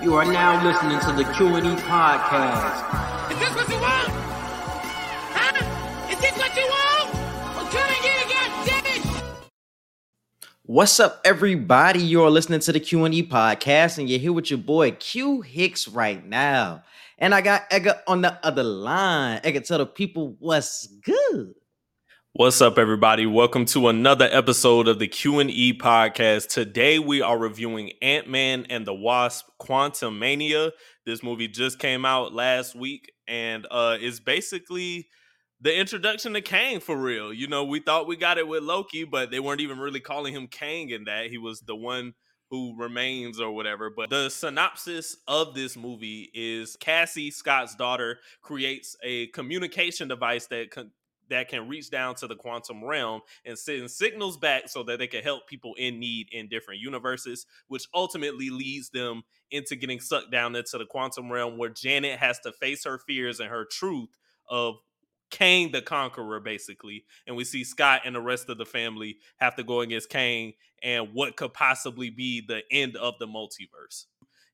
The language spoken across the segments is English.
You are now listening to the Q&E podcast. Is this what you want? Huh? Is this what you want? Well, come and get it, goddammit! What's up, everybody? You're listening to the Q&E podcast, and you're here with your boy Q Hicks right now. And I got Edgar on the other line. Edgar, tell the people what's good. What's up, everybody? Welcome to another episode of the Q and E podcast. Today we are reviewing Ant Man and the Wasp: Quantumania. This movie just came out last week, and uh, it's basically the introduction to Kang for real. You know, we thought we got it with Loki, but they weren't even really calling him Kang in that. He was the one who remains or whatever. But the synopsis of this movie is Cassie, Scott's daughter, creates a communication device that con- that can reach down to the quantum realm and send signals back so that they can help people in need in different universes, which ultimately leads them into getting sucked down into the quantum realm where Janet has to face her fears and her truth of Kang the Conqueror, basically. And we see Scott and the rest of the family have to go against Kang and what could possibly be the end of the multiverse.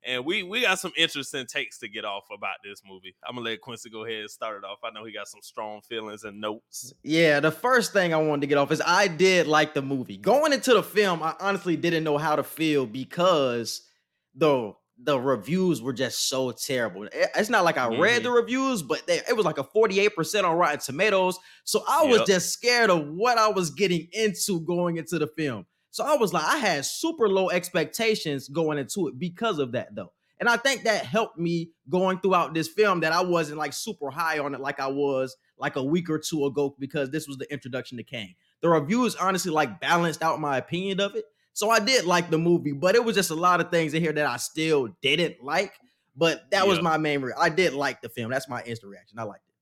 And we we got some interesting takes to get off about this movie. I'm gonna let Quincy go ahead and start it off. I know he got some strong feelings and notes. Yeah, the first thing I wanted to get off is I did like the movie. Going into the film, I honestly didn't know how to feel because the the reviews were just so terrible. It's not like I read Mhm. the reviews, but they, it was like a 48% on Rotten Tomatoes. So I was Yep. just scared of what I was getting into going into the film. So I was like, I had super low expectations going into it because of that, though. And I think that helped me going throughout this film that I wasn't like super high on it like I was like a week or two ago because this was the introduction to Kang. The reviews honestly like balanced out my opinion of it. So I did like the movie, but it was just a lot of things in here that I still didn't like. But that was my main. Re- I did like the film. That's my instant reaction. I liked it.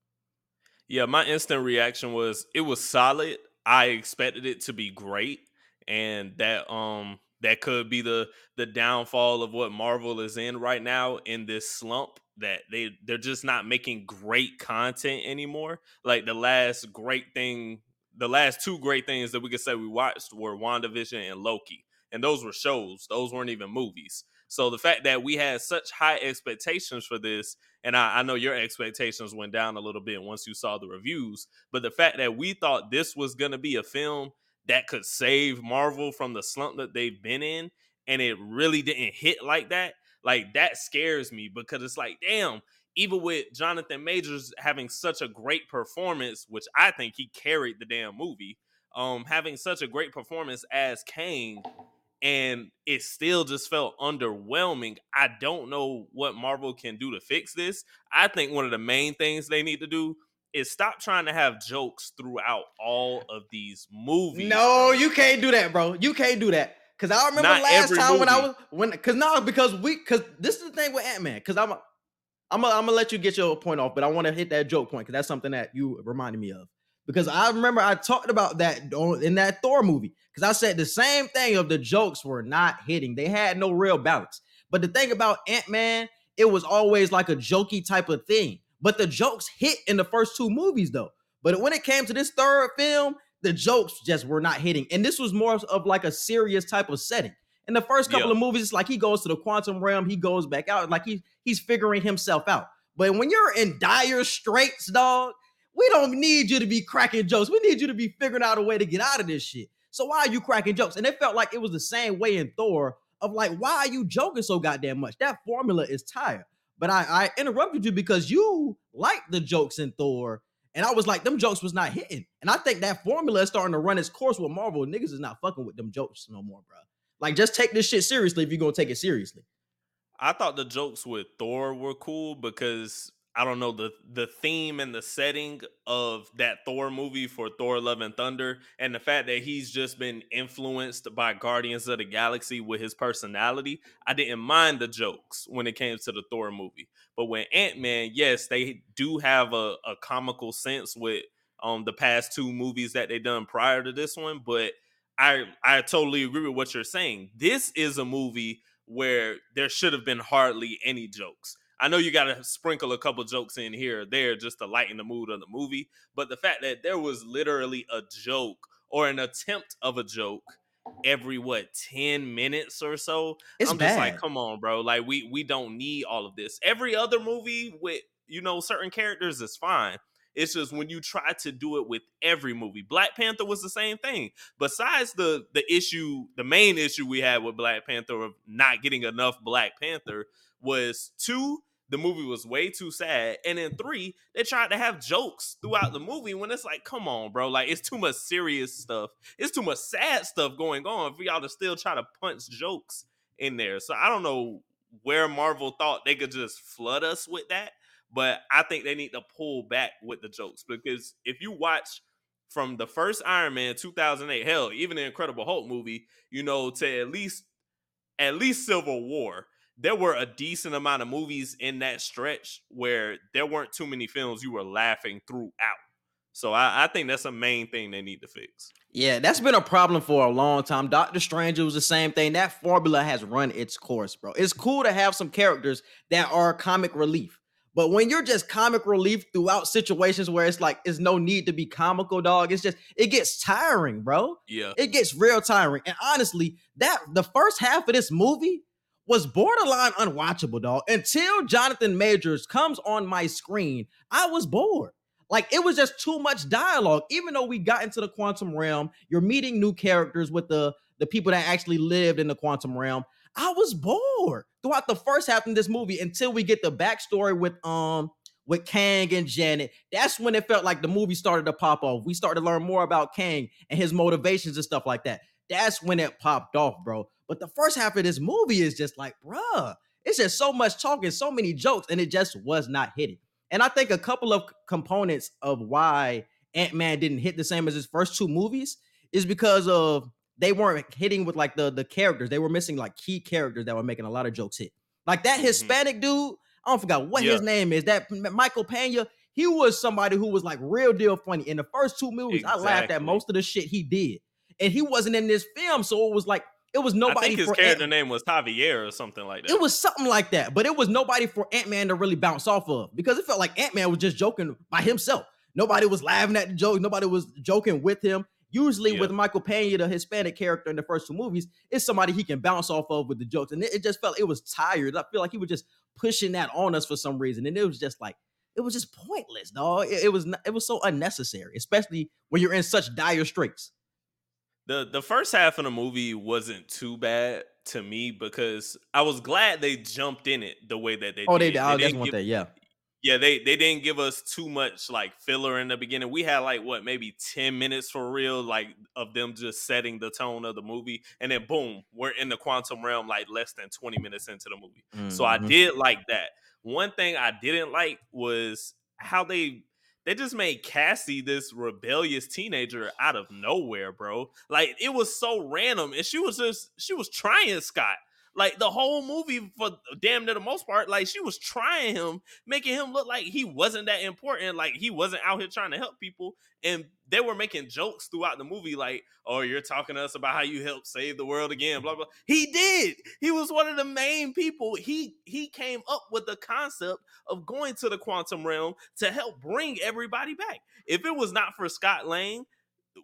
Yeah, my instant reaction was it was solid. I expected it to be great, and that um that could be the the downfall of what Marvel is in right now in this slump that they they're just not making great content anymore. Like the last great thing, the last two great things that we could say we watched were WandaVision and Loki. And those were shows. Those weren't even movies. So the fact that we had such high expectations for this and I, I know your expectations went down a little bit once you saw the reviews, but the fact that we thought this was to be a film that could save Marvel from the slump that they've been in, and it really didn't hit like that, like that scares me because it's like, damn, even with Jonathan Majors having such a great performance, which I think he carried the damn movie, um, having such a great performance as Kang, and it still just felt underwhelming. I don't know what Marvel can do to fix this. I think one of the main things they need to do is stop trying to have jokes throughout all of these movies. No, you can't do that, bro. You can't do that. Cause I remember Not last time when I was when cause no, because we cause this is the thing with Ant-Man. Cause I'm a, I'm gonna I'm gonna let you get your point off, but I want to hit that joke point because that's something that you reminded me of. Because I remember I talked about that in that Thor movie. Because I said the same thing of the jokes were not hitting. They had no real balance. But the thing about Ant-Man, it was always like a jokey type of thing. But the jokes hit in the first two movies though. But when it came to this third film, the jokes just were not hitting. And this was more of like a serious type of setting. In the first couple Yeah. of movies, it's like he goes to the quantum realm, he goes back out, like he, he's figuring himself out. But when you're in dire straits, dog, we don't need you to be cracking jokes. We need you to be figuring out a way to get out of this shit. So why are you cracking jokes? And it felt like it was the same way in Thor of like, why are you joking so goddamn much? That formula is tired. But I, I interrupted you because you liked the jokes in Thor. And I was like, them jokes was not hitting. And I think that formula is starting to run its course with Marvel. Niggas is not fucking with them jokes no more, bro. Like, just take this shit seriously if you're gonna take it seriously. I thought the jokes with Thor were cool because I don't know the the theme and the setting of that Thor movie for Thor: Love and Thunder, and the fact that he's just been influenced by Guardians of the Galaxy with his personality. I didn't mind the jokes when it came to the Thor movie, but when Ant Man, yes, they do have a, a comical sense with um the past two movies that they done prior to this one, but I I totally agree with what you're saying. This is a movie where there should have been hardly any jokes. I know you got to sprinkle a couple jokes in here or there just to lighten the mood of the movie, but the fact that there was literally a joke or an attempt of a joke every what 10 minutes or so. It's I'm just like, come on, bro. Like we we don't need all of this. Every other movie with you know certain characters is fine. It's just when you try to do it with every movie. Black Panther was the same thing. Besides the the issue, the main issue we had with Black Panther of not getting enough Black Panther was two, the movie was way too sad. And then three, they tried to have jokes throughout the movie when it's like, come on, bro. Like it's too much serious stuff. It's too much sad stuff going on for y'all to still try to punch jokes in there. So I don't know where Marvel thought they could just flood us with that. But I think they need to pull back with the jokes because if you watch from the first Iron Man 2008, hell, even the Incredible Hulk movie, you know, to at least at least Civil War, there were a decent amount of movies in that stretch where there weren't too many films you were laughing throughout. So I, I think that's a main thing they need to fix. Yeah, that's been a problem for a long time. Doctor Strange was the same thing. That formula has run its course, bro. It's cool to have some characters that are comic relief. But when you're just comic relief throughout situations where it's like it's no need to be comical, dog, it's just it gets tiring, bro. Yeah. It gets real tiring. And honestly, that the first half of this movie was borderline unwatchable, dog. Until Jonathan Majors comes on my screen, I was bored. Like it was just too much dialogue. Even though we got into the quantum realm, you're meeting new characters with the the people that actually lived in the quantum realm. I was bored throughout the first half of this movie until we get the backstory with um with Kang and Janet. That's when it felt like the movie started to pop off. We started to learn more about Kang and his motivations and stuff like that. That's when it popped off, bro. But the first half of this movie is just like, bruh, it's just so much talking, so many jokes, and it just was not hitting. And I think a couple of components of why Ant Man didn't hit the same as his first two movies is because of they weren't hitting with like the the characters. They were missing like key characters that were making a lot of jokes hit. Like that Mhm. Hispanic dude, I don't forgot what his name is. That Michael Pena, he was somebody who was like real deal funny. In the first two movies, I laughed at most of the shit he did, and he wasn't in this film, so it was like it was I nobody think his character Ant- name was Javier or something like that. it was something like that, but it was nobody for Ant Man to really bounce off of because it felt like Ant Man was just joking by himself. Nobody was laughing at the jokes. Nobody was joking with him. Usually, Yeah. with Michael Pena, the Hispanic character in the first two movies, it's somebody he can bounce off of with the jokes, and it, it just felt it was tired. I feel like he was just pushing that on us for some reason, and it was just like it was just pointless, dog. It, it was it was so unnecessary, especially when you're in such dire straits. The the first half of the movie wasn't too bad to me because I was glad they jumped in it the way that they Oh, they, did. I just didn't give- that, yeah. Yeah, they they didn't give us too much like filler in the beginning. We had like what maybe 10 minutes for real like of them just setting the tone of the movie and then boom, we're in the quantum realm like less than 20 minutes into the movie. So I Mhm. did like that. One thing I didn't like was how they they just made Cassie this rebellious teenager out of nowhere, bro. Like it was so random, and she was just she was trying Scott. Like the whole movie, for damn near the most part, like she was trying him, making him look like he wasn't that important, like he wasn't out here trying to help people. And they were making jokes throughout the movie, like, "Oh, you're talking to us about how you helped save the world again." Blah blah. He did. He was one of the main people. He he came up with the concept of going to the quantum realm to help bring everybody back. If it was not for Scott Lang,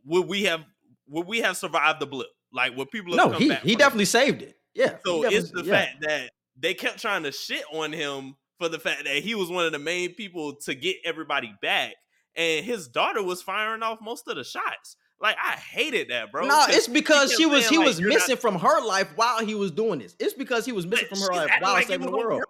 would we have would we have survived the blip? Like would people have No, come he back? he it? definitely saved it. Yeah. So it's the yeah. fact that they kept trying to shit on him for the fact that he was one of the main people to get everybody back, and his daughter was firing off most of the shots. Like I hated that, bro. No, it's because she was he like, was "You're not missing from her life while he was doing this. It's because he was missing But from her life while like saving the world.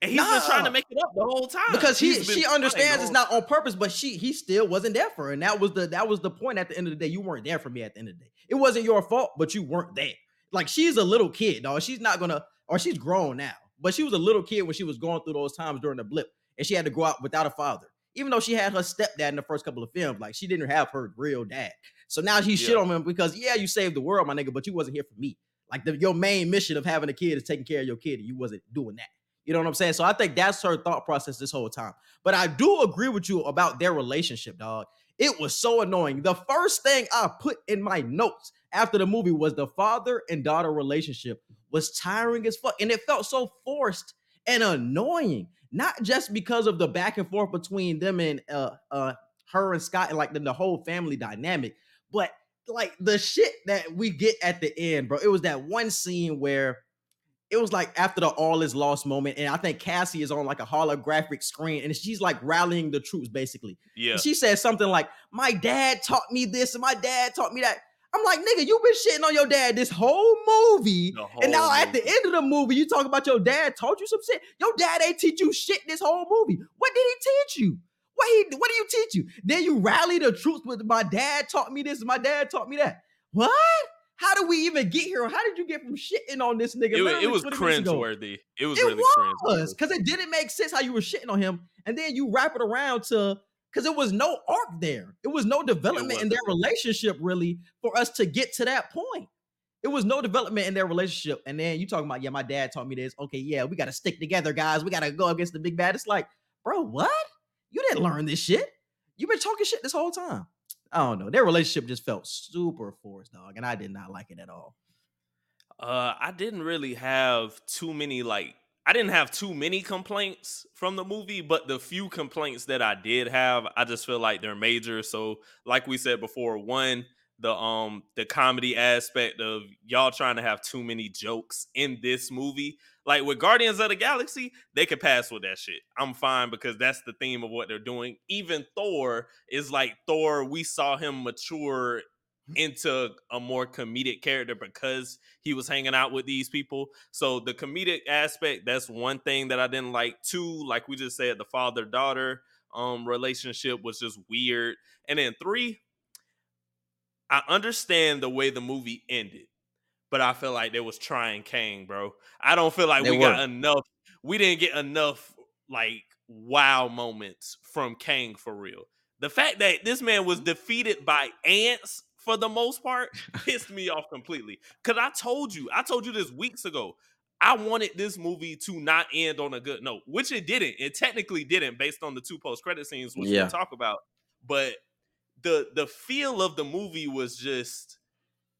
and he's been trying to make it up the whole time Because he she understands it's not on purpose, but she he still wasn't there for her. And that was the that was the point at the end of the day. You weren't there for me at the end of the day. It wasn't your fault, but you weren't there. Like she's a little kid, dog. She's not gonna or she's grown now, but she was a little kid when she was going through those times during the blip, and she had to go out without a father. Even though she had her stepdad in the first couple of films, like she didn't have her real dad. So now she shit on him because yeah, you saved the world, my nigga, but you wasn't here for me. Like the, your main mission of having a kid is taking care of your kid, and you wasn't doing that. You know what I'm saying? So I think that's her thought process this whole time. But I do agree with you about their relationship, dog. It was so annoying. The first thing I put in my notes after the movie was the father and daughter relationship was tiring as fuck. And it felt so forced and annoying. Not just because of the back and forth between them and uh uh her and Scott and like the, the whole family dynamic, but like the shit that we get at the end, bro. It was that one scene where it was like after the all is lost moment, and I think Cassie is on like a holographic screen, and she's like rallying the troops basically. Yeah. And she says something like, "My dad taught me this, and my dad taught me that." I'm like, nigga, you've been shitting on your dad this whole movie, The and now whole at the end of the movie, you talk about your dad taught you some shit. Your dad ain't teach you shit this whole movie. What did he teach you? What he? What did you teach you? Then you rally the troops with my dad taught me this, and my dad taught me that. What? How do we even get here? How did you get from shitting on this nigga? It, it was 20 minutes ago? cringeworthy. It was It really was cringeworthy. because it didn't make sense how you were shitting on him, and then you wrap it around to because it was no arc there. It was no development in their relationship really for us to get to that point. It was no development in their relationship, and then you talking about yeah, my dad taught me this. Okay, yeah, we got to stick together, guys. We got to go against the big bad. It's like, bro, what? You didn't learn this shit. You've been talking shit this whole time. I don't know. Their relationship just felt super forced, dog, and I did not like it at all. Uh, I didn't really have too many like I didn't have too many complaints from the movie, but the few complaints that I did have, I just feel like they're major. So, like we said before, one, the um the comedy aspect of y'all trying to have too many jokes in this movie. Like with Guardians of the Galaxy, they could pass with that shit. I'm fine because that's the theme of what they're doing. Even Thor is like Thor, we saw him mature into a more comedic character because he was hanging out with these people. So the comedic aspect, that's one thing that I didn't like. Two, like we just said, the father daughter um relationship was just weird. And then three, I understand the way the movie ended, but I feel like they was trying Kang, bro. I don't feel like They we got enough. We didn't get enough like wow moments from Kang for real. The fact that this man was defeated by ants for the most part pissed me off completely. Cause I told you, I told you this weeks ago. I wanted this movie to not end on a good note, which it didn't. It technically didn't, based on the two post credit scenes, which Yeah. we'll talk about. But the the feel of the movie was just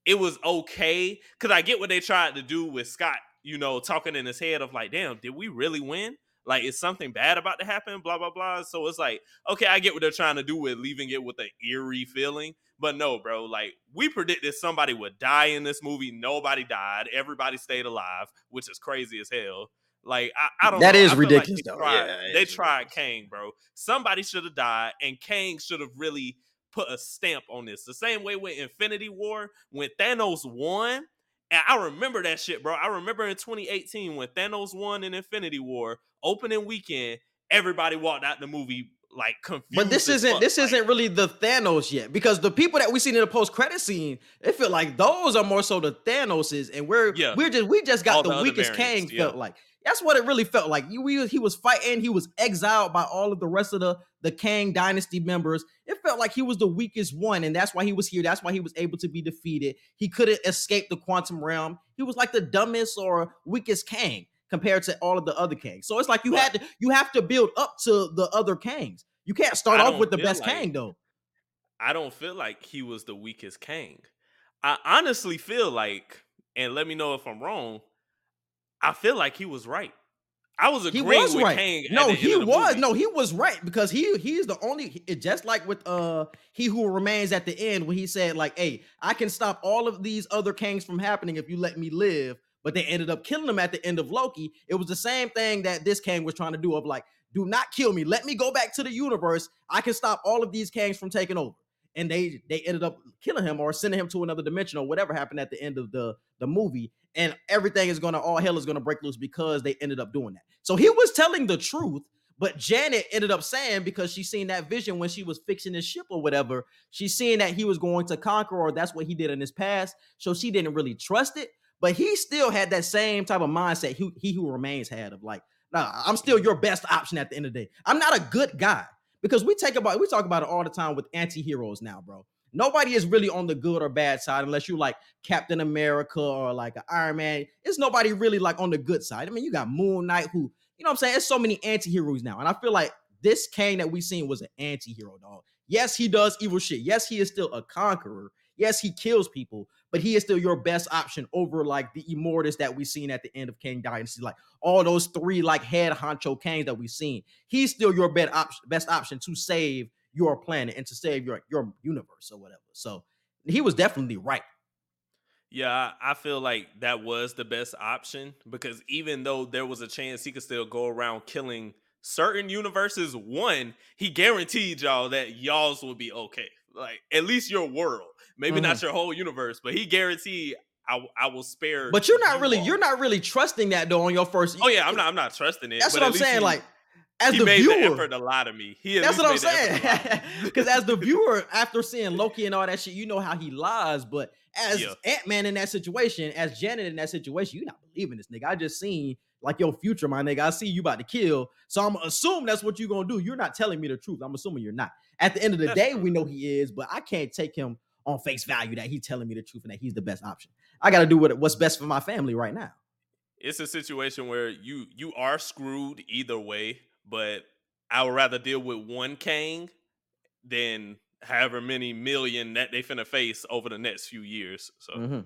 it was okay because I get what they tried to do with Scott, you know, talking in his head of like, damn, did we really win? Like, is something bad about to happen? Blah blah blah. So it's like, okay, I get what they're trying to do with leaving it with an eerie feeling, but no, bro. Like, we predicted somebody would die in this movie. Nobody died. Everybody stayed alive, which is crazy as hell. Like, I, I don't. That know. is feel like ridiculous, they though. tried- Yeah, they tried. Kang, bro. Somebody should have died, and Kang should have really put a stamp on this. The same way with Infinity War when Thanos won. And I remember that shit, bro. I remember in 2018 when Thanos won in Infinity War opening weekend, everybody walked out the movie like confused. But this isn't fuck, this like, isn't really the Thanos yet because the people that we seen in the post credit scene, it feel like those are more so the Thanoses, and we're Yeah. we're just we just All got the the, weakest variants, Kang yeah. felt like. That's what it really felt like. We, he was fighting. He was exiled by all of the rest of the the Kang dynasty members. It felt like he was the weakest one, and that's why he was here. That's why he was able to be defeated. He couldn't escape the quantum realm. He was like the dumbest or weakest Kang compared to all of the other Kangs. So it's like you But- had to you have to build up to the other Kangs. You can't start I off with the best like- Kang though. I don't feel like he was the weakest Kang. I honestly feel like, and let me know if I'm wrong. I feel like he was right. I was He agreeing was with right. Kang. No, he end of the was. movie. No, he was right because he he is the only just like with uh he who remains at the end when he said like, "Hey, I can stop all of these other Kangs from happening if you let me live." But they ended up killing him at the end of Loki. It was the same thing that this Kang was trying to do of like, "Do not kill me. Let me go back to the universe. I can stop all of these Kangs from taking over." And they they ended up killing him or sending him to another dimension or whatever happened at the end of the the movie and everything is gonna all hell is gonna break loose because they ended up doing that. So he was telling the truth, but Janet ended up saying because she seen that vision when she was fixing his ship or whatever, she's seeing that he was going to conquer, or that's what he did in his past. So she didn't really trust it, but he still had that same type of mindset he, he who remains had of like, nah, I'm still your best option at the end of the day. I'm not a good guy because we take about we talk about it all the time with anti-heroes now, bro. Nobody is really on the good or bad side unless you like Captain America or like Iron Man. It's nobody really like on the good side. I mean, you got Moon Knight who, you know what I'm saying? There's so many anti-heroes now. And I feel like this Kang that we seen was an anti-hero, dog. Yes, he does evil shit. Yes, he is still a conqueror. Yes, he kills people, but he is still your best option over like the Immortus that we seen at the end of Kang Dynasty. Like all those three like head honcho Kangs that we've seen. He's still your best option, best option to save your planet and to save your your universe or whatever. So he was definitely right. Yeah, I feel like that was the best option because even though there was a chance he could still go around killing certain universes, one, he guaranteed y'all that y'all's will be okay. Like at least your world, maybe mm-hmm. not your whole universe, but he guaranteed I, I will spare. But you're not you really all. you're not really trusting that though on your first. Oh yeah, I'm not I'm not trusting it. That's what I'm saying. Like as he the made viewer, the effort to lie to me. He that's what I'm saying. Because as the viewer, after seeing Loki and all that shit, you know how he lies. But as yeah. Ant Man in that situation, as Janet in that situation, you not believing this nigga. I just seen like your future, my nigga. I see you about to kill, so I'm assume that's what you're gonna do. You're not telling me the truth. I'm assuming you're not. At the end of the day, we know he is, but I can't take him on face value that he's telling me the truth and that he's the best option. I got to do what, what's best for my family right now. It's a situation where you you are screwed either way, but I would rather deal with one Kang than however many million that they finna face over the next few years. So. Mm-hmm.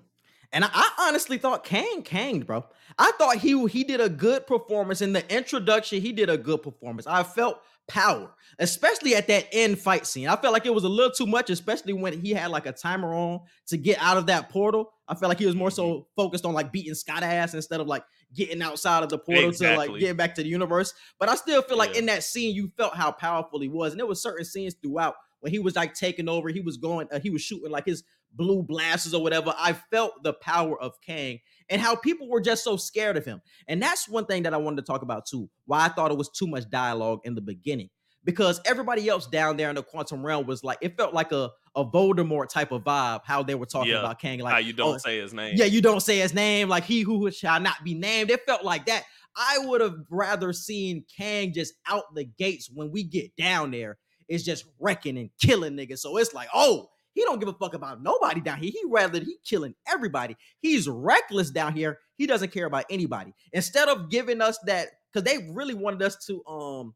And I, I, honestly thought Kang Kanged, bro. I thought he he did a good performance in the introduction. He did a good performance. I felt power, especially at that end fight scene. I felt like it was a little too much, especially when he had like a timer on to get out of that portal. I felt like he was more so mm-hmm. focused on like beating Scott ass instead of like getting outside of the portal exactly. to like get back to the universe. But I still feel yeah. like in that scene, you felt how powerful he was, and there was certain scenes throughout when he was like taking over. He was going, uh, he was shooting like his blue blasters or whatever. I felt the power of Kang and how people were just so scared of him. And that's one thing that I wanted to talk about too. Why I thought it was too much dialogue in the beginning because everybody else down there in the quantum realm was like it felt like a a Voldemort type of vibe how they were talking yeah. about Kang like how you don't oh, say his name. Yeah, you don't say his name like he who shall not be named. It felt like that. I would have rather seen Kang just out the gates when we get down there. It's just wrecking and killing niggas. So it's like, oh, he don't give a fuck about nobody down here. He rather he killing everybody. He's reckless down here. He doesn't care about anybody. Instead of giving us that, because they really wanted us to um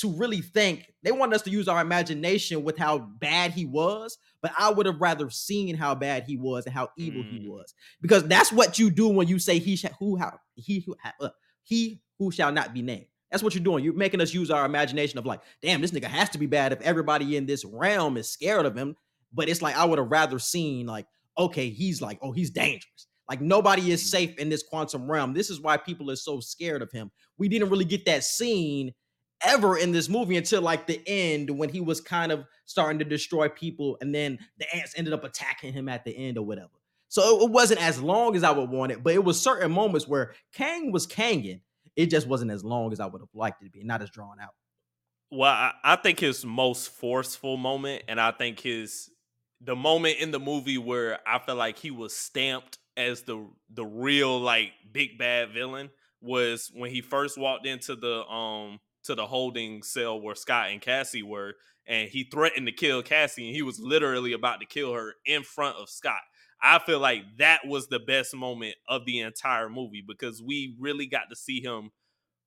to really think. They wanted us to use our imagination with how bad he was, but I would have rather seen how bad he was and how evil mm. he was, because that's what you do when you say he shall who how he who uh, he who shall not be named. That's what you're doing. You're making us use our imagination of like, damn, this nigga has to be bad if everybody in this realm is scared of him. But it's like I would have rather seen like, okay, he's like, oh, he's dangerous. Like nobody is mm. safe in this quantum realm. This is why people are so scared of him. We didn't really get that scene ever in this movie until like the end when he was kind of starting to destroy people and then the ants ended up attacking him at the end or whatever. So it wasn't as long as I would want it, but it was certain moments where Kang was Kanging. It just wasn't as long as I would have liked it to be, not as drawn out. Well, I, I think his most forceful moment, and I think his the moment in the movie where I felt like he was stamped as the the real like big bad villain was when he first walked into the um to the holding cell where Scott and Cassie were, and he threatened to kill Cassie, and he was literally about to kill her in front of Scott. I feel like that was the best moment of the entire movie because we really got to see him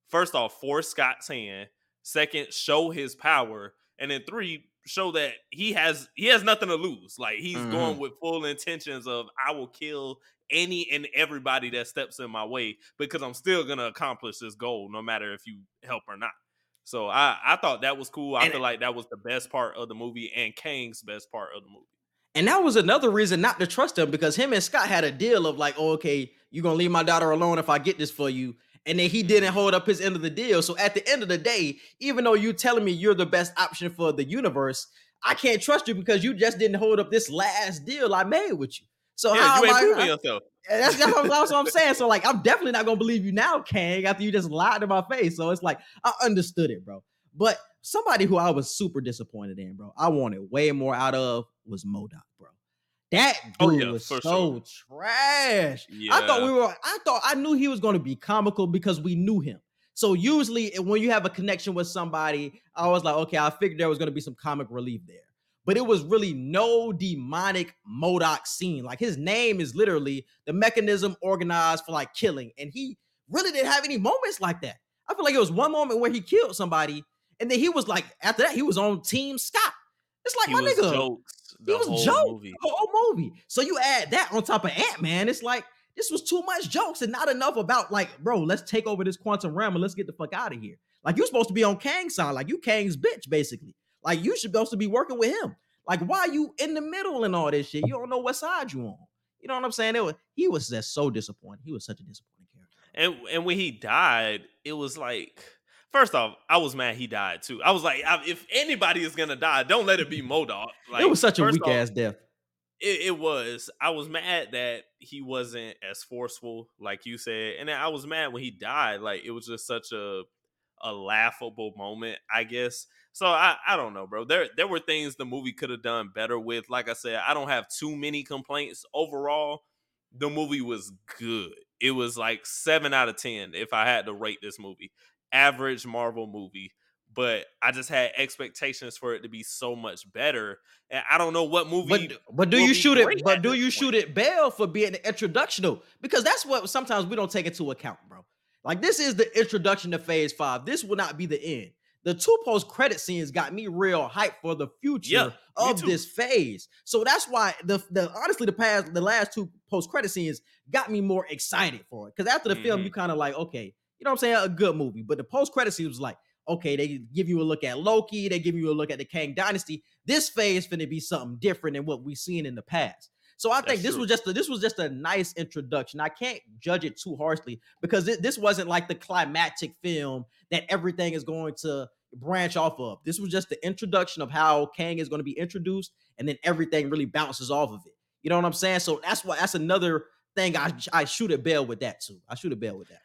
first off force Scott's hand, second show his power, and then three show that he has he has nothing to lose. Like he's mm-hmm. going with full intentions of I will kill any and everybody that steps in my way because I'm still gonna accomplish this goal no matter if you help or not. So I I thought that was cool. I and feel like that was the best part of the movie and Kang's best part of the movie. And that was another reason not to trust him because him and Scott had a deal of like, oh, okay, you're gonna leave my daughter alone if I get this for you. And then he didn't hold up his end of the deal. So at the end of the day, even though you're telling me you're the best option for the universe, I can't trust you because you just didn't hold up this last deal I made with you. So yeah, how you ain't I, proving uh, yourself. That's, that's, what, that's, what, I'm saying. So like, I'm definitely not gonna believe you now, Kang, after you just lied to my face. So it's like I understood it, bro. But somebody who I was super disappointed in, bro, I wanted way more out of was MODOK, bro. That oh, dude oh, yeah, was so sure. trash. Yeah. I thought we were. I thought I knew he was going to be comical because we knew him. So usually when you have a connection with somebody, I was like, okay, I figured there was going to be some comic relief there but it was really no demonic MODOK scene. Like his name is literally the mechanism organized for like killing, and he really didn't have any moments like that. I feel like it was one moment where he killed somebody, and then he was like, after that, he was on Team Scott. It's like he my nigga, jokes he was joke movie. the whole movie. So you add that on top of Ant Man, it's like this was too much jokes and not enough about like, bro, let's take over this quantum realm and let's get the fuck out of here. Like you're supposed to be on Kang's side, like you Kang's bitch, basically. Like you should supposed to be working with him. Like, why you in the middle and all this shit? You don't know what side you on. You know what I'm saying? It was, he was just so disappointed. He was such a disappointing character. And and when he died, it was like first off, I was mad he died too. I was like, I, if anybody is gonna die, don't let it be Modok. Like, it was such a weak off, ass death. It, it was. I was mad that he wasn't as forceful, like you said, and I was mad when he died. Like it was just such a a laughable moment, I guess. So I, I don't know, bro. There there were things the movie could have done better with. Like I said, I don't have too many complaints overall. The movie was good. It was like seven out of ten if I had to rate this movie. Average Marvel movie. But I just had expectations for it to be so much better. And I don't know what movie But but do you shoot it? But do you point. shoot it bail for being the introduction though? Because that's what sometimes we don't take into account, bro. Like this is the introduction to Phase Five. This will not be the end. The two post credit scenes got me real hyped for the future Yeah, of this phase. So that's why the the honestly the past the last two post credit scenes got me more excited for it. Because after the film, Mhm. you kind of like okay, you know what I'm saying, a good movie. But the post credit scenes was like okay, they give you a look at Loki, they give you a look at the Kang Dynasty. This phase finna be something different than what we've seen in the past. So I think That's this true. was just a, this was just a nice introduction. I can't judge it too harshly because it, this wasn't like the climactic film that everything is going to branch off of. This was just the introduction of how Kang is going to be introduced, and then everything really bounces off of it. You know what I'm saying? So that's why that's another thing I I shoot at Bell with that too. I shoot at Bell with that.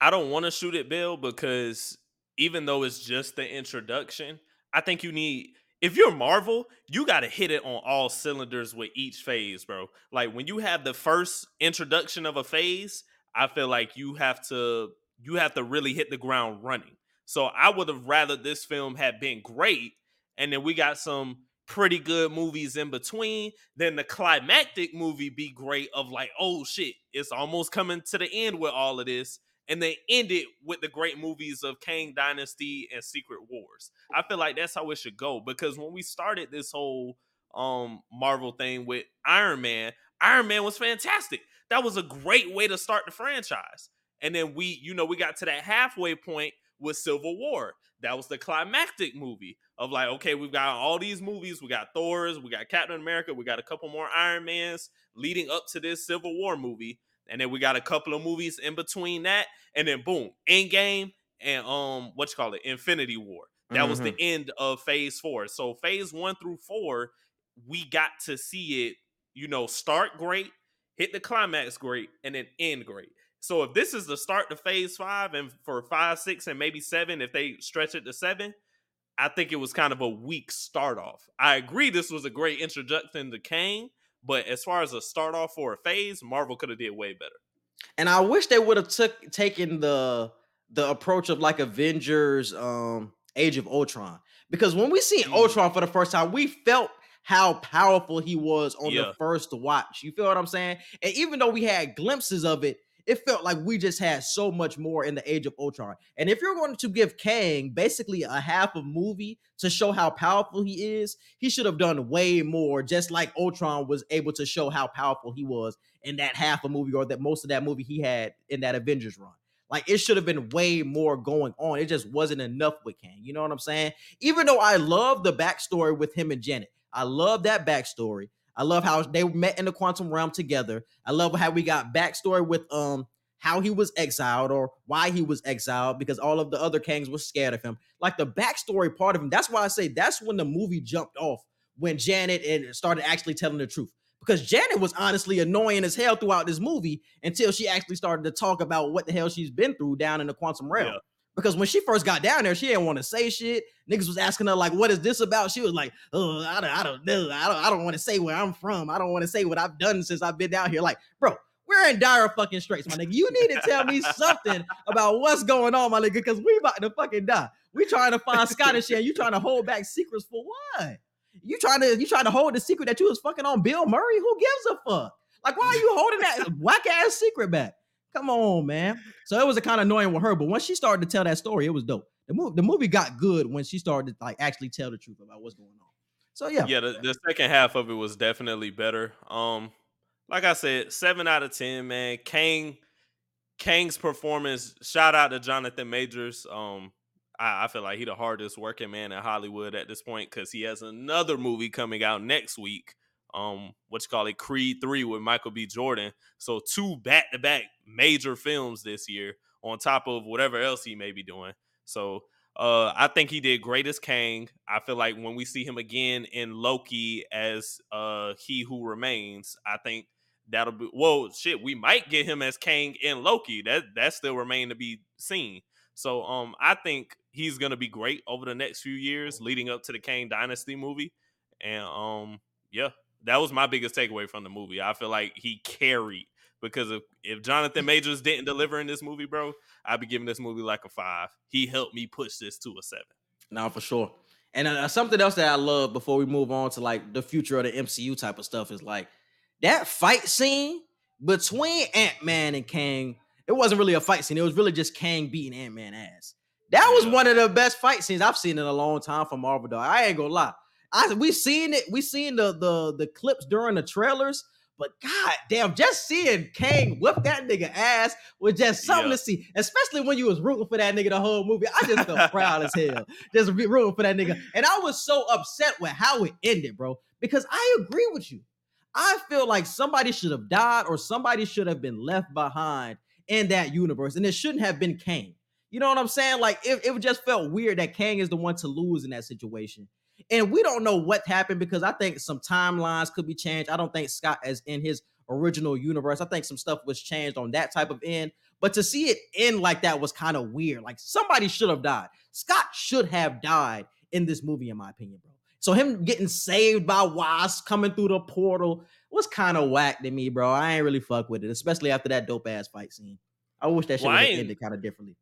I don't want to shoot it, Bill, because even though it's just the introduction, I think you need if you're Marvel, you got to hit it on all cylinders with each phase, bro. Like when you have the first introduction of a phase, I feel like you have to you have to really hit the ground running. So I would have rather this film had been great and then we got some pretty good movies in between, then the climactic movie be great of like, oh shit, it's almost coming to the end with all of this and they end it with the great movies of Kang Dynasty and Secret Wars. I feel like that's how it should go because when we started this whole um Marvel thing with Iron Man, Iron Man was fantastic. That was a great way to start the franchise. And then we, you know, we got to that halfway point with Civil War. That was the climactic movie of like, okay, we've got all these movies. We got Thor's, we got Captain America, we got a couple more Iron Mans leading up to this Civil War movie. And then we got a couple of movies in between that. And then boom, Endgame and um, what you call it, Infinity War. That was the end of phase four. So phase one through four, we got to see it, you know, start great, hit the climax great, and then end great. So if this is the start to phase five, and for five, six, and maybe seven, if they stretch it to seven, I think it was kind of a weak start off. I agree this was a great introduction to Kang, but as far as a start off for a phase, Marvel could have did way better. And I wish they would have took taken the the approach of like Avengers um Age of Ultron. Because when we seen Mm. Ultron for the first time, we felt how powerful he was on Yeah. the first watch. You feel what I'm saying? And even though we had glimpses of it, it felt like we just had so much more in the Age of Ultron. And if you're going to give Kang basically a half a movie to show how powerful he is, he should have done way more, just like Ultron was able to show how powerful he was in that half a movie or that most of that movie he had in that Avengers run. Like it should have been way more going on. It just wasn't enough with Kang. You know what I'm saying? Even though I love the backstory with him and Janet, I love that backstory. I love how they met in the quantum realm together. I love how we got backstory with um how he was exiled or why he was exiled because all of the other Kangs were scared of him. Like the backstory part of him. That's why I say that's when the movie jumped off when Janet and started actually telling the truth. Because Janet was honestly annoying as hell throughout this movie until she actually started to talk about what the hell she's been through down in the quantum realm. Yeah. Because when she first got down there, she didn't want to say shit. Niggas was asking her like, "What is this about?" She was like, "Oh, I don't, I don't know. I don't, I don't want to say where I'm from. I don't want to say what I've done since I've been down here." Like, bro, we're in dire fucking straits, my nigga. You need to tell me something about what's going on, my nigga, because we about to fucking die. We trying to find Scott and. You trying to hold back secrets for what? You trying to you trying to hold the secret that you was fucking on Bill Murray? Who gives a fuck? Like, why are you holding that whack ass secret back? Come on, man. So it was a kind of annoying with her, but once she started to tell that story, it was dope. The movie, the movie got good when she started to like actually tell the truth about what's going on. So yeah, yeah the, the second half of it was definitely better um like i said seven out of ten man kang kang's performance shout out to jonathan majors um I, I feel like he the hardest working man in Hollywood at this point because he has another movie coming out next week. Um, what you call it, Creed Three with Michael B. Jordan. So two back to back major films this year on top of whatever else he may be doing. So uh, I think he did great as Kang. I feel like when we see him again in Loki as uh, He Who Remains, I think that'll be well shit. We might get him as Kang in Loki. That that still remain to be seen. So um, I think he's gonna be great over the next few years leading up to the Kang Dynasty movie. And um, yeah, that was my biggest takeaway from the movie. I feel like he carried because if, if Jonathan Majors didn't deliver in this movie, bro, I'd be giving this movie like a five. He helped me push this to a seven. Now for sure. And uh, something else that I love before we move on to like the future of the MCU type of stuff is like that fight scene between Ant Man and Kang. It wasn't really a fight scene. It was really just Kang beating Ant Man ass. That was Yeah. one of the best fight scenes I've seen in a long time from Marvel. Dog. I ain't gonna lie. I we seen it. We seen the the the clips during the trailers. But god damn, just seeing Kang whip that nigga ass was just something Yeah. to see. Especially when you was rooting for that nigga the whole movie. I just felt proud as hell. Just be rooting for that nigga. And I was so upset with how it ended, bro. Because I agree with you. I feel like somebody should have died or somebody should have been left behind in that universe. And it shouldn't have been Kang. You know what I'm saying? Like it, it just felt weird that Kang is the one to lose in that situation. And we don't know what happened because I think some timelines could be changed. I don't think Scott is in his original universe. I think some stuff was changed on that type of end. But to see it end like that was kind of weird. Like somebody should have died. Scott should have died in this movie, in my opinion, bro. So him getting saved by Wasp coming through the portal was kind of whack to me, bro. I ain't really fuck with it, especially after that dope ass fight scene. I wish that shit Well, have ended kind of differently.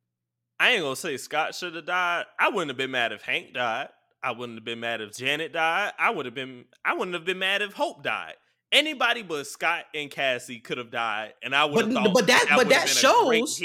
I ain't gonna say Scott should have died. I wouldn't have been mad if Hank died. I wouldn't have been mad if Janet died. I would have been. I wouldn't have been mad if Hope died. Anybody but Scott and Cassie could have died, and I would have But- thought. but that- but that a great shows-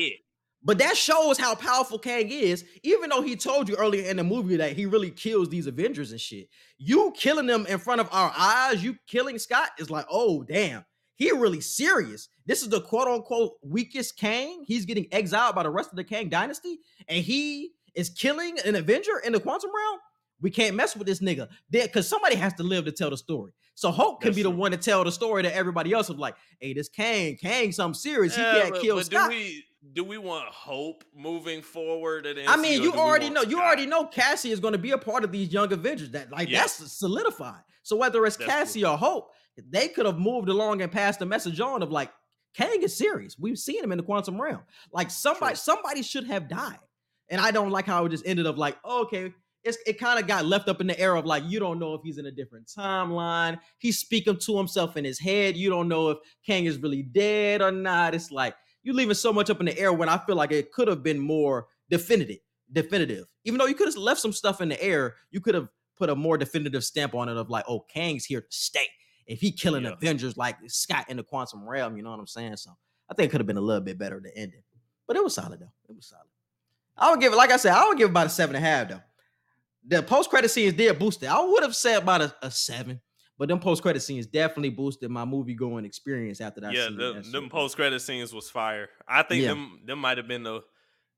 But that shows how powerful Kang is, even though he told you earlier in the movie that he really kills these Avengers and shit. You killing them in front of our eyes, you killing Scott is like, oh damn, he really serious. This is the quote unquote weakest Kang. He's getting exiled by the rest of the Kang dynasty, and he is killing an Avenger in the quantum realm. We can't mess with this nigga. Because somebody has to live to tell the story. So Hope can That's be the true. one to tell the story to everybody else of like, hey, this Kang, Kang, something serious. He Yeah, can't but, kill but Scott. do we do we want hope moving forward? At I mean, you already know. You already know Cassie is going to be a part of these young Avengers. That like Yeah. that's solidified. So whether it's That's Cassie or Hope, they could have moved along and passed the message on of like Kang is serious. We've seen him in the quantum realm. Like somebody, True. somebody should have died. And I don't like how it just ended up like oh, okay. It's, it kind of got left up in the air of like you don't know if he's in a different timeline. He's speaking to himself in his head. You don't know if Kang is really dead or not. It's like you're leaving so much up in the air when I feel like it could have been more definitive. Definitive. Even though you could have left some stuff in the air, you could have put a more definitive stamp on it of like, oh, Kang's here to stay. If he killing Yeah. Avengers like Scott in the quantum realm, you know what I'm saying? So I think it could have been a little bit better to end it. But it was solid though. It was solid. I would give it, like I said, I would give about a seven and a half though. The post credit scenes did boost it. I would have said about a, a seven, but them post credit scenes definitely boosted my movie going experience after that. yeah, seen the, that them post credit scenes was fire. I think Yeah. them them might have been the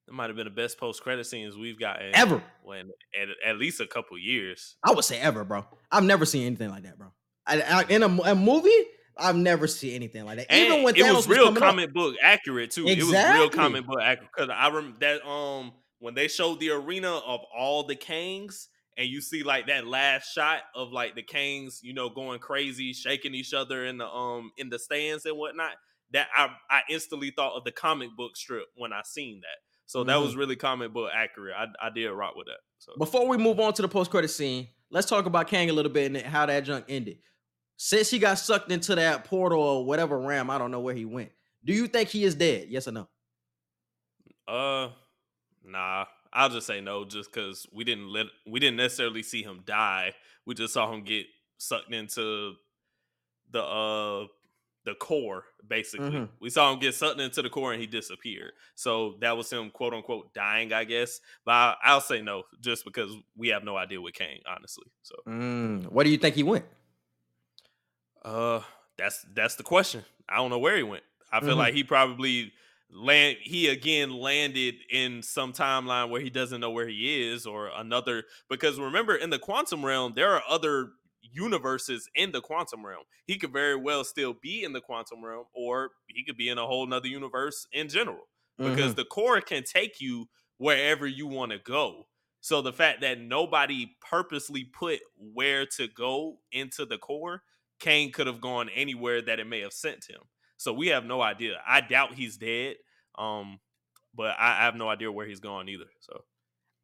them might have been the best post credit scenes we've gotten ever. when at, at least a couple years. I would say ever, bro. I've never seen anything like that, bro. I, I- in a, a movie, I've never seen anything like that. And Even when it Thanos was real up. comic book accurate too. It was real Exactly. comic book accurate because I remember that um when they showed the arena of all the Kangs and you see like that last shot of like the Kangs, you know, going crazy, shaking each other in the um in the stands and whatnot. That I I instantly thought of the comic book strip when I seen that. So that Mhm. was really comic book accurate. I I did rock with that. So Before we move on to the post credit scene, let's talk about Kang a little bit and how that junk ended. Since he got sucked into that portal or whatever ram, I don't know where he went. Do you think he is dead? Yes or no? Uh, nah. I'll just say no, just because we didn't let we didn't necessarily see him die. We just saw him get sucked into the uh the core. Basically, Mhm. we saw him get sucked into the core and he disappeared. So that was him, quote unquote, dying, I guess. But I, I'll say no, just because we have no idea with Kang honestly. So Mm, where do you think he went? uh, that's that's the question. I don't know where he went. I feel Mhm. like he probably land he again landed in some timeline where he doesn't know where he is or another because remember in the quantum realm there are other universes in the quantum realm. He could very well still be in the quantum realm or he could be in a whole nother universe in general because Mhm. the core can take you wherever you want to go. So the fact that nobody purposely put where to go into the core Kang could have gone anywhere that it may have sent him so we have no idea. I doubt he's dead. Um, but I, I have no idea where he's gone either. So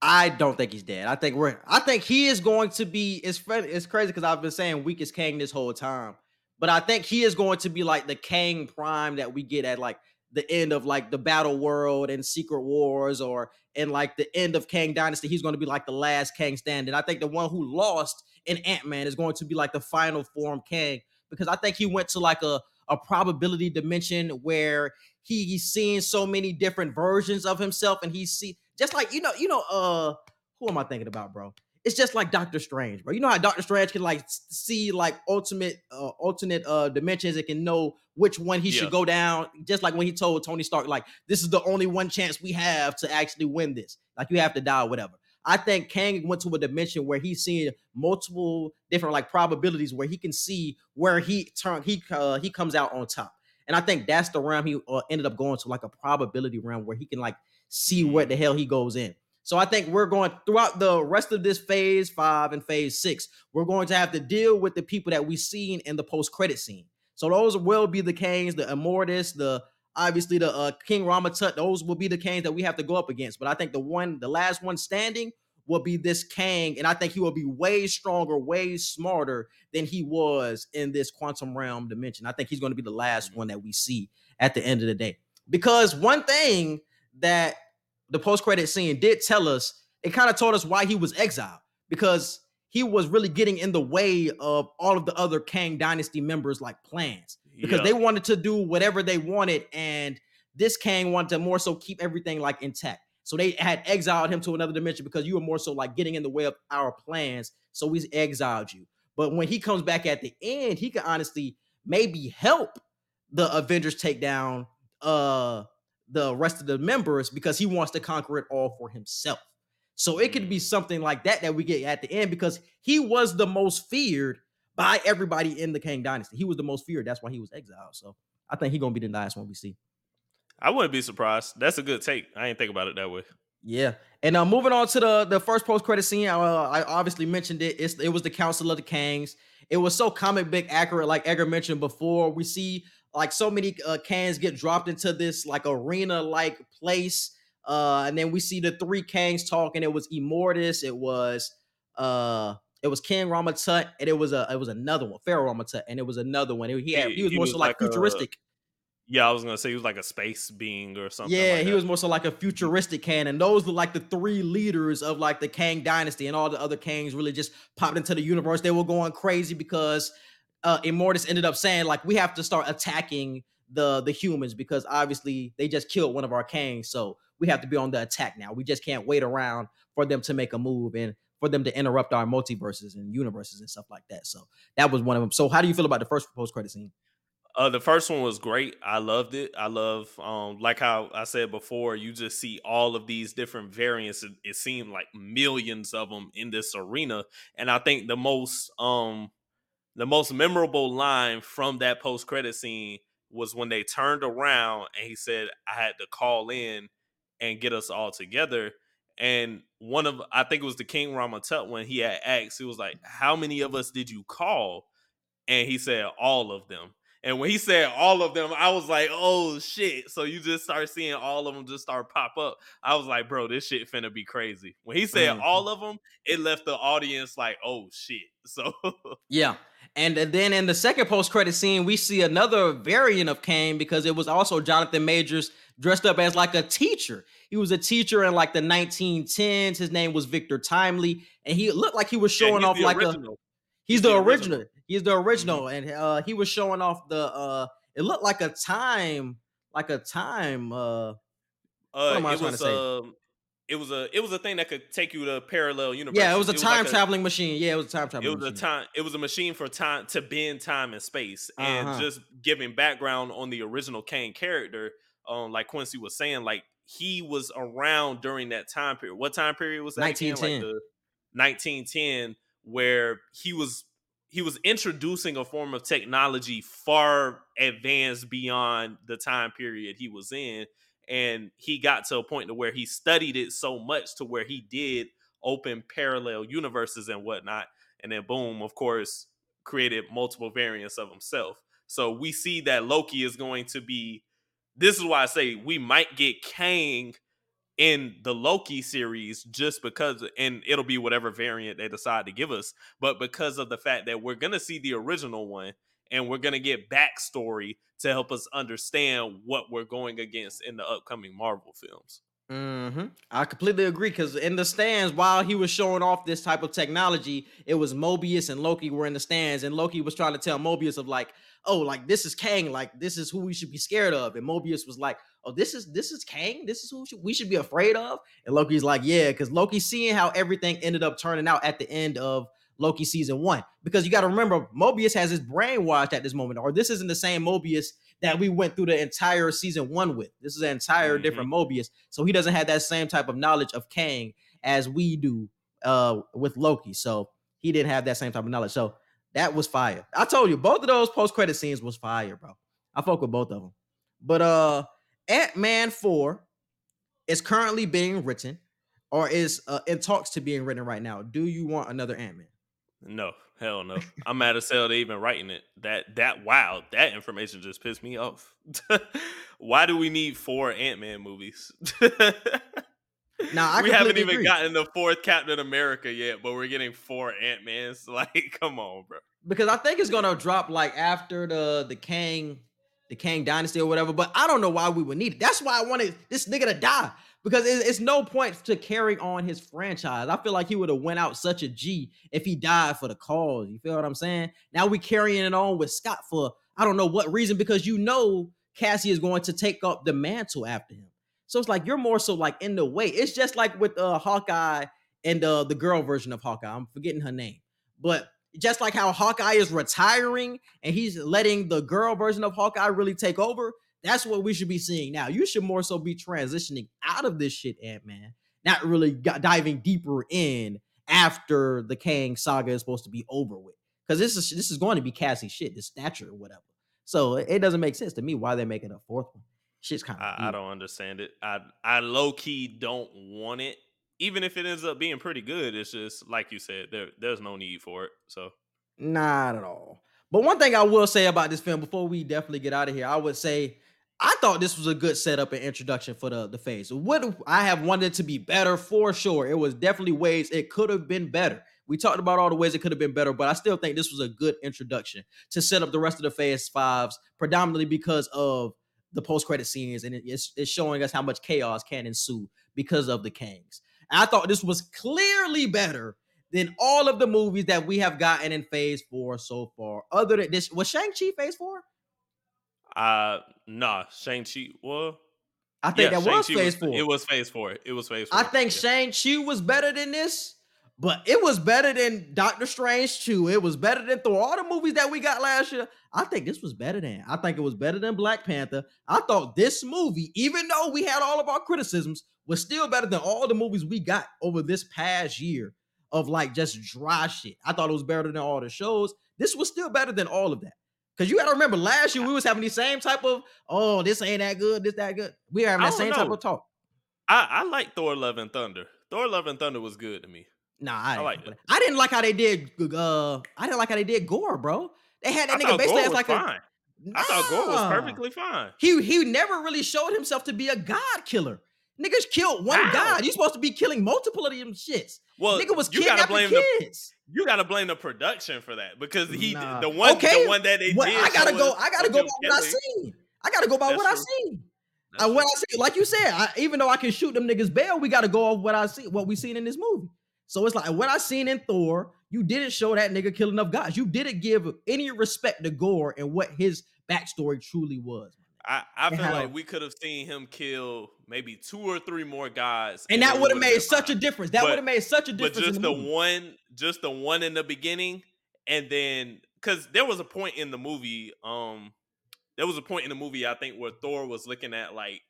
I don't think he's dead. I think we're. I think he is going to be. It's it's crazy because I've been saying weakest Kang this whole time, but I think he is going to be like the Kang Prime that we get at like the end of like the Battle World and Secret Wars, or in like the end of Kang Dynasty. He's going to be like the last Kang standing. I think the one who lost in Ant Man is going to be like the final form Kang because I think he went to like a a probability dimension where he, he's seeing so many different versions of himself and he's see just like you know you know uh who am i thinking about bro? It's just like doctor strange bro. You know how doctor strange can like see like ultimate uh alternate uh dimensions it can know which one he Yeah. should go down? Just like when he told tony stark like this is the only one chance we have to actually win this. Like you have to die or whatever I think Kang went to a dimension where he's seeing multiple different like probabilities where he can see where he turn he uh, he comes out on top. And I think that's the realm he uh, ended up going to like a probability realm where he can like see what the hell he goes in. So I think we're going throughout the rest of this phase five and phase six, we're going to have to deal with the people that we've seen in the post credit scene. So those will be the Kangs, the Immortus, the obviously the uh, King Rama-Tut. Those will be the Kangs that we have to go up against. But I think the one, the last one standing will be this Kang, and I think he will be way stronger, way smarter than he was in this quantum realm dimension. I think he's going to be the last one that we see at the end of the day. Because one thing that the post credit scene did tell us, it kind of told us why he was exiled because he was really getting in the way of all of the other Kang dynasty members like plans because Yeah. they wanted to do whatever they wanted and this Kang wanted to more so keep everything like intact. So they had exiled him to another dimension because you were more so like getting in the way of our plans. So we exiled you. But when he comes back at the end, he can honestly maybe help the Avengers take down uh the rest of the members because he wants to conquer it all for himself. So it could be something like that that we get at the end because he was the most feared by everybody in the Kang dynasty. He was the most feared. That's why he was exiled. So I think he's gonna be the last one we see. I wouldn't be surprised. That's a good take. I didn't think about it that way. Yeah, and uh, moving on to the the first post credit scene, uh, I obviously mentioned it. It's, it was the Council of the Kangs. It was so comic book accurate, like Edgar mentioned before. We see like so many uh, Kangs get dropped into this like arena like place, uh, and then we see the three Kangs talking. It was Immortus, it was uh, it was King Rama-Tut, and it was a it was another one, Pharaoh Rama-Tut, and it was another one. He had He- was he more was so like like a- futuristic. Yeah, I was gonna say he was like a space being or something. Yeah, like he that. was more so like a futuristic Kang, and those were like the three leaders of like the Kang dynasty, and all the other Kangs really just popped into the universe. They were going crazy because uh Immortus ended up saying like we have to start attacking the the humans because obviously they just killed one of our Kangs, so we have to be on the attack now. We just can't wait around for them to make a move and for them to interrupt our multiverses and universes and stuff like that. So that was one of them. So how do you feel about the first post credit scene? Uh, the first one was great. I loved it. I love, um, like how I said before, you just see all of these different variants. It, it seemed like millions of them in this arena, and I think the most, um, the most memorable line from that post credit scene was when they turned around and he said, "I had to call in and get us all together." And one of, I think it was the King Rama-Tut when he had asked, he was like, "How many of us did you call?" And he said, "All of them." And when he said all of them, I was like, oh shit. So you just start seeing all of them just start pop up. I was like, bro, this shit finna be crazy. When he said Mhm. all of them, it left the audience like, oh shit. So Yeah. And then in the second post credit scene, we see another variant of Kang because it was also Jonathan Majors dressed up as like a teacher. He was a teacher in like the 1910s. His name was Victor Timely, and he looked like he was showing he's off like a he's He's the the original. original. He's the original, and uh he was showing off the uh it looked like a time, like a time uh Uh, am I trying to say? um, it was a it was a thing that could take you to parallel universe. yeah, it was a time like traveling machine. Yeah, it was a time It traveling was a machine. time. It was a machine for time to bend time and space, and Uh-huh. just giving background on the original Kang character. um, like Quincy was saying, like he was around during that time period. What time period was that? Nineteen ten. Like Nineteen ten, where he was he was introducing a form of technology far advanced beyond the time period he was in and he got to a point to where he studied it so much to where he did open parallel universes and whatnot and then boom of course created multiple variants of himself. So we see that loki is going to be this is why i say we might get kang in the Loki series just because, and it'll be whatever variant they decide to give us, but because of the fact that we're gonna see the original one and we're gonna get backstory to help us understand what we're going against in the upcoming Marvel films. hmm I completely agree because in the stands, while he was showing off this type of technology, it was Mobius and Loki were in the stands, and Loki was trying to tell Mobius of like, oh, like this is Kang, like this is who we should be scared of, and Mobius was like, oh, this is this is Kang, this is who we should be afraid of, and Loki's like, yeah, because Loki seeing how everything ended up turning out at the end of Loki season one, because you got to remember Mobius has his brainwashed at this moment, or this isn't the same Mobius that we went through the entire season one with. This is an entire Mhm. different Mobius. So he doesn't have that same type of knowledge of Kang as we do uh with Loki. So he didn't have that same type of knowledge. So that was fire. I told you both of those post-credit scenes was fire, bro. I fuck with both of them. But uh Ant-Man 4 is currently being written or is uh, in talks to being written right now. Do you want another Ant-Man? No, hell no. I'm mad as hell they even writing it. That that wow, that information just pissed me off. Why do we need four Ant Man movies? Now I we haven't even agree. gotten the fourth Captain America yet, but we're getting four Ant Mans. Like, come on, bro. because I think it's gonna drop like after the the Kang, the Kang dynasty or whatever. But I don't know why we would need it. That's why I wanted this nigga to die because it's no point to carry on his franchise. I feel like he would have went out such a G if he died for the cause. You feel what I'm saying? Now we carrying it on with Scott for I don't know what reason because you know Cassie is going to take up the mantle after him. So it's like you're more so like in the way. It's just like with uh Hawkeye and uh the girl version of Hawkeye. I'm forgetting her name, but just like how Hawkeye is retiring and he's letting the girl version of Hawkeye really take over, that's what we should be seeing now. You should more so be transitioning out of this shit, Ant Man, not really got, diving deeper in after the Kang saga is supposed to be over with. Because this is this is going to be Cassie shit, the stature or whatever. So it it doesn't make sense to me why they're making a fourth one. Shit's kind of I, I don't understand it. I I low key don't want it. Even if it ends up being pretty good, it's just like you said, there there's no need for it. So Not at all. But one thing I will say about this film before we definitely get out of here, I would say I thought this was a good setup and introduction for the the phase. What I have wanted to be better for sure? It was definitely ways it could have been better. We talked about all the ways it could have been better, but I still think this was a good introduction to set up the rest of the phase fives, predominantly because of the post credit scenes, and it's, it's showing us how much chaos can ensue because of the Kangs. I thought this was clearly better than all of the movies that we have gotten in phase four so far. Other than this, was Shang-Chi phase four? Uh nah, Shang Chi. Well, I think yeah, that was Shang-Chi phase four. It was phase four. It was phase four. I think yeah. Shang-Chi was better than this, but it was better than Doctor Strange 2. It was better than Thor. All the movies that we got last year, I think this was better than. I think it was better than Black Panther. I thought this movie, even though we had all of our criticisms, was still better than all the movies we got over this past year of like just dry shit. I thought it was better than all the shows. This was still better than all of that. Cause you gotta remember last year we was having the same type of oh this ain't that good this that good we were having I that same type of talk. I, I like Thor Love and Thunder. Thor Love and Thunder was good to me. Nah, I, didn't like it. I didn't like how they did. Uh, I didn't like how they did Gorr, bro. They had that I nigga basically as like fine. a. I thought Gorr was perfectly fine. He he never really showed himself to be a god killer. Niggas killed one How? god. You supposed to be killing multiple of them shits. Well, Nigga was you gotta kidnapping blame the kids. You gotta blame the production for that because he Nah. the one Okay, the one that they What- did. I gotta go. I gotta go by what I seen. I gotta go by That's what I true. seen. That's Uh, what true. I see, like you said, I, even though I can shoot them niggas bail, we got to go off what I see, what we seen in this movie. So it's like what I seen in Thor. You didn't show that nigga killing enough guys. You didn't give any respect to Gorr and what his backstory truly was. I, I feel like we could have seen him kill maybe two or three more guys, And that would have made such a difference. That would have made such a difference. But just the the, one, just the one in the beginning, and then because there was a point in the movie, um, there was a point in the movie I think where Thor was looking at like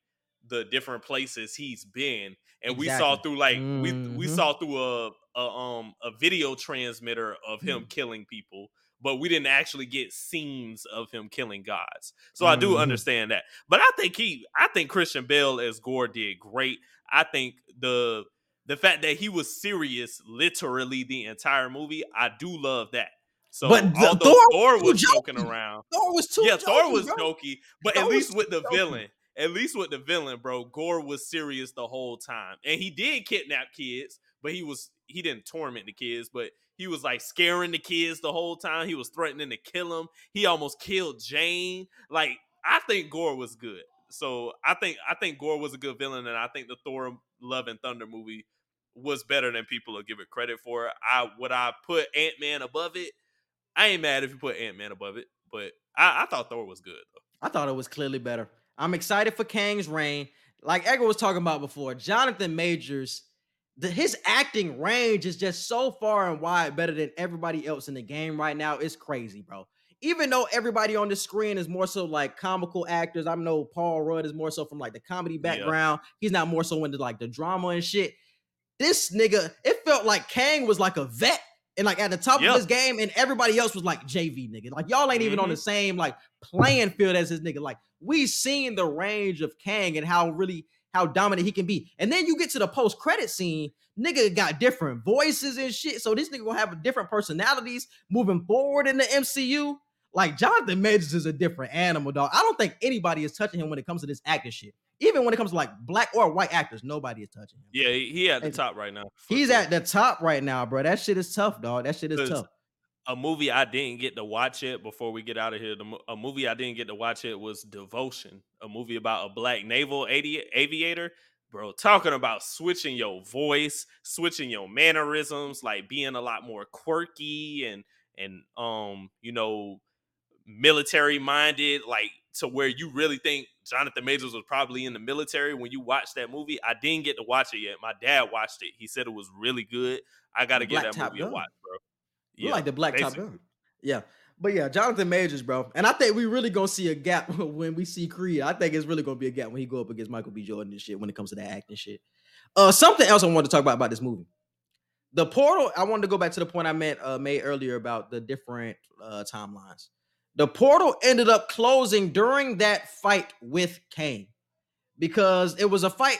the different places he's been, and we saw through like we we Mhm. saw through a, a um a video transmitter of him Mm. killing people, but we didn't actually get scenes of him killing gods. So I do Mhm. understand that, but I think he I think Christian Bale as Gorr did great. I think the the fact that he was serious literally the entire movie, I do love that. So But the- Thor Thor, was was joking around, Thor was too. yeah, Thor jokey, was bro. jokey, but Thor at least with the jokey. villain, at least with the villain, bro, Gorr was serious the whole time, and he did kidnap kids, but he was he didn't torment the kids, but he was like scaring the kids the whole time. He was threatening to kill them. He almost killed Jane. Like I think Gorr was good. So I think I think Gorr was a good villain, and I think the Thor Love and Thunder movie was better than people will give it credit for. I would I put Ant Man above it. I ain't mad if you put Ant Man above it, but I, I thought Thor was good though. I thought it was clearly better. I'm excited for Kang's reign. Like Edgar was talking about before, Jonathan Majors, the, his acting range is just so far and wide better than everybody else in the game right now. It's crazy, bro. Even though everybody on the screen is more so like comical actors, I know Paul Rudd is more so from like the comedy background. He's not more so into like the drama and shit. This nigga, it felt like Kang was like a vet and like at the top Yeah. of his game, and everybody else was like JV nigga. Like y'all ain't even on mm-hmm. the same like playing field as his nigga. Like we seen the range of Kang and how really how dominant he can be. And then you get to the post credit scene, nigga got different voices and shit. So this nigga gonna have different personalities moving forward in the MCU. Like Jonathan Majors is a different animal, dog. I don't think anybody is touching him when it comes to this acting shit. Even when it comes to like black or white actors, nobody is touching him. Yeah, he, he at the top right now. He's sure. at the top right now, bro. That shit is tough, dog. That shit is tough. A movie I didn't get to watch it before we get out of here. The, a movie I didn't get to watch it was Devotion, a movie about a black naval avi- aviator. Bro, talking about switching your voice, switching your mannerisms, like being a lot more quirky and and um, you know, military minded, like to where you really think Jonathan Majors was probably in the military when you watched that movie. I didn't get to watch it yet. My dad watched it. He said it was really good. I got to give Black that movie a watch, bro. You like the black top gun. Yeah. But yeah, Jonathan Majors, bro. And I think we really gonna see a gap when we see Creed. I think it's really gonna be a gap when he go up against Michael B. Jordan and shit when it comes to that acting shit. Uh something else I wanted to talk about about this movie. The portal, I wanted to go back to the point I meant uh, made earlier about the different uh timelines. The portal ended up closing during that fight with Kang because it was a fight.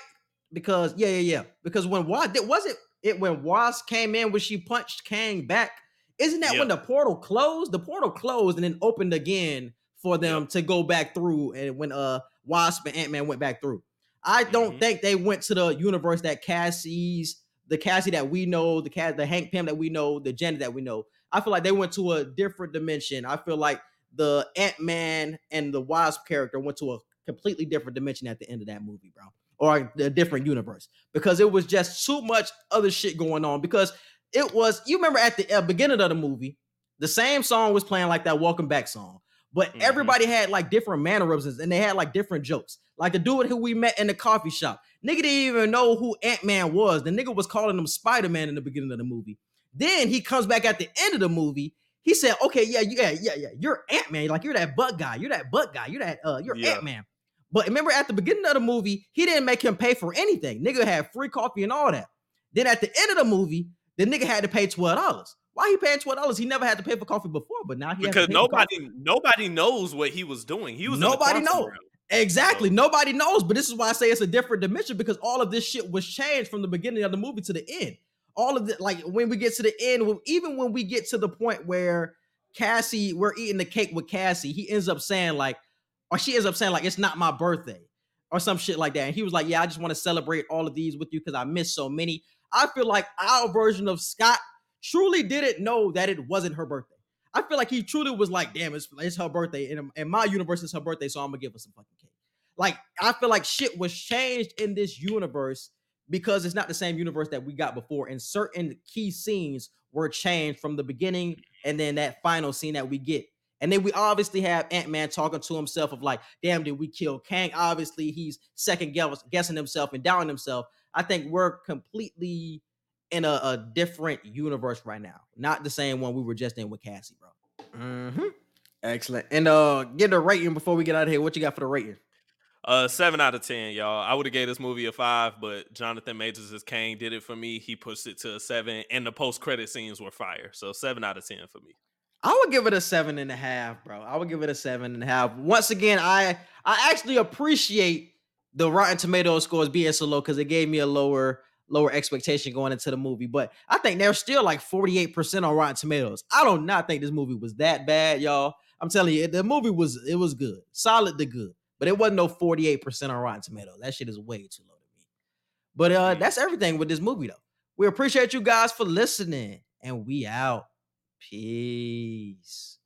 Because yeah, yeah, yeah. Because when Was it was it it when Was came in when she punched Kang back? Isn't that when the portal closed? The portal closed and then opened again for them to go back through. And when uh Wasp and Ant Man went back through, I don't Mhm. think they went to the universe that Cassie's the Cassie that we know, the Cass, the Hank Pym that we know, the Janet that we know. I feel like they went to a different dimension. I feel like the Ant Man and the Wasp character went to a completely different dimension at the end of that movie, bro, or a different universe because it was just too much other shit going on. Because it was, you remember at the uh, beginning of the movie, the same song was playing like that Welcome Back song, but Mhm. everybody had like different mannerisms and they had like different jokes. Like the dude who we met in the coffee shop, nigga didn't even know who Ant Man was. The nigga was calling him Spider Man in the beginning of the movie. Then he comes back at the end of the movie. He said, "Okay, yeah, yeah, yeah, yeah. You're Ant Man. Like you're that butt guy. You're that butt guy. You're that uh, you're Yeah. Ant Man." But remember, at the beginning of the movie, he didn't make him pay for anything. Nigga had free coffee and all that. Then at the end of the movie, the nigga had to pay twelve dollars. Why he paying twelve dollars? He never had to pay for coffee before, but now he has to because pay for coffee. nobody nobody knows what he was doing. He was Nobody quantum know. Exactly. So- Nobody knows, but this is why I say it's a different dimension because all of this shit was changed from the beginning of the movie to the end. All of the like when we get to the end, even when we get to the point where Cassie, we're eating the cake with Cassie, he ends up saying like, or she ends up saying like, it's not my birthday or some shit like that. And he was like, yeah, I just want to celebrate all of these with you because I missed so many. I feel like our version of Scott truly didn't know that it wasn't her birthday. I feel like he truly was like, damn, it's, it's her birthday. And um, in my universe, it's her birthday, so I'm gonna give her some fucking cake. Like, I feel like shit was changed in this universe because it's not the same universe that we got before. And certain key scenes were changed from the beginning and then that final scene that we get. And then we obviously have Ant-Man talking to himself of like, damn, did we kill Kang? Obviously, he's second guessing himself and doubting himself. I think we're completely in a, a different universe right now, not the same one we were just in with Cassie, bro. Mm-hmm. Excellent. And uh get a rating before we get out of here. What you got for the rating? Uh, seven out of ten, y'all. I would have gave this movie a five, but Jonathan Majors as Kang did it for me. He pushed it to a seven, and the post credit scenes were fire. So seven out of ten for me. I would give it a seven and a half, bro. I would give it a seven and a half. Once again, I I actually appreciate the Rotten Tomatoes scores being so low because it gave me a lower lower expectation going into the movie. But I think they're still like 48% on Rotten Tomatoes. I do not think this movie was that bad, y'all. I'm telling you, the movie was it was good, solid to good, but it wasn't no 48% on Rotten Tomatoes. That shit is way too low to me. But uh, that's everything with this movie, though. We appreciate you guys for listening, and we out. Peace.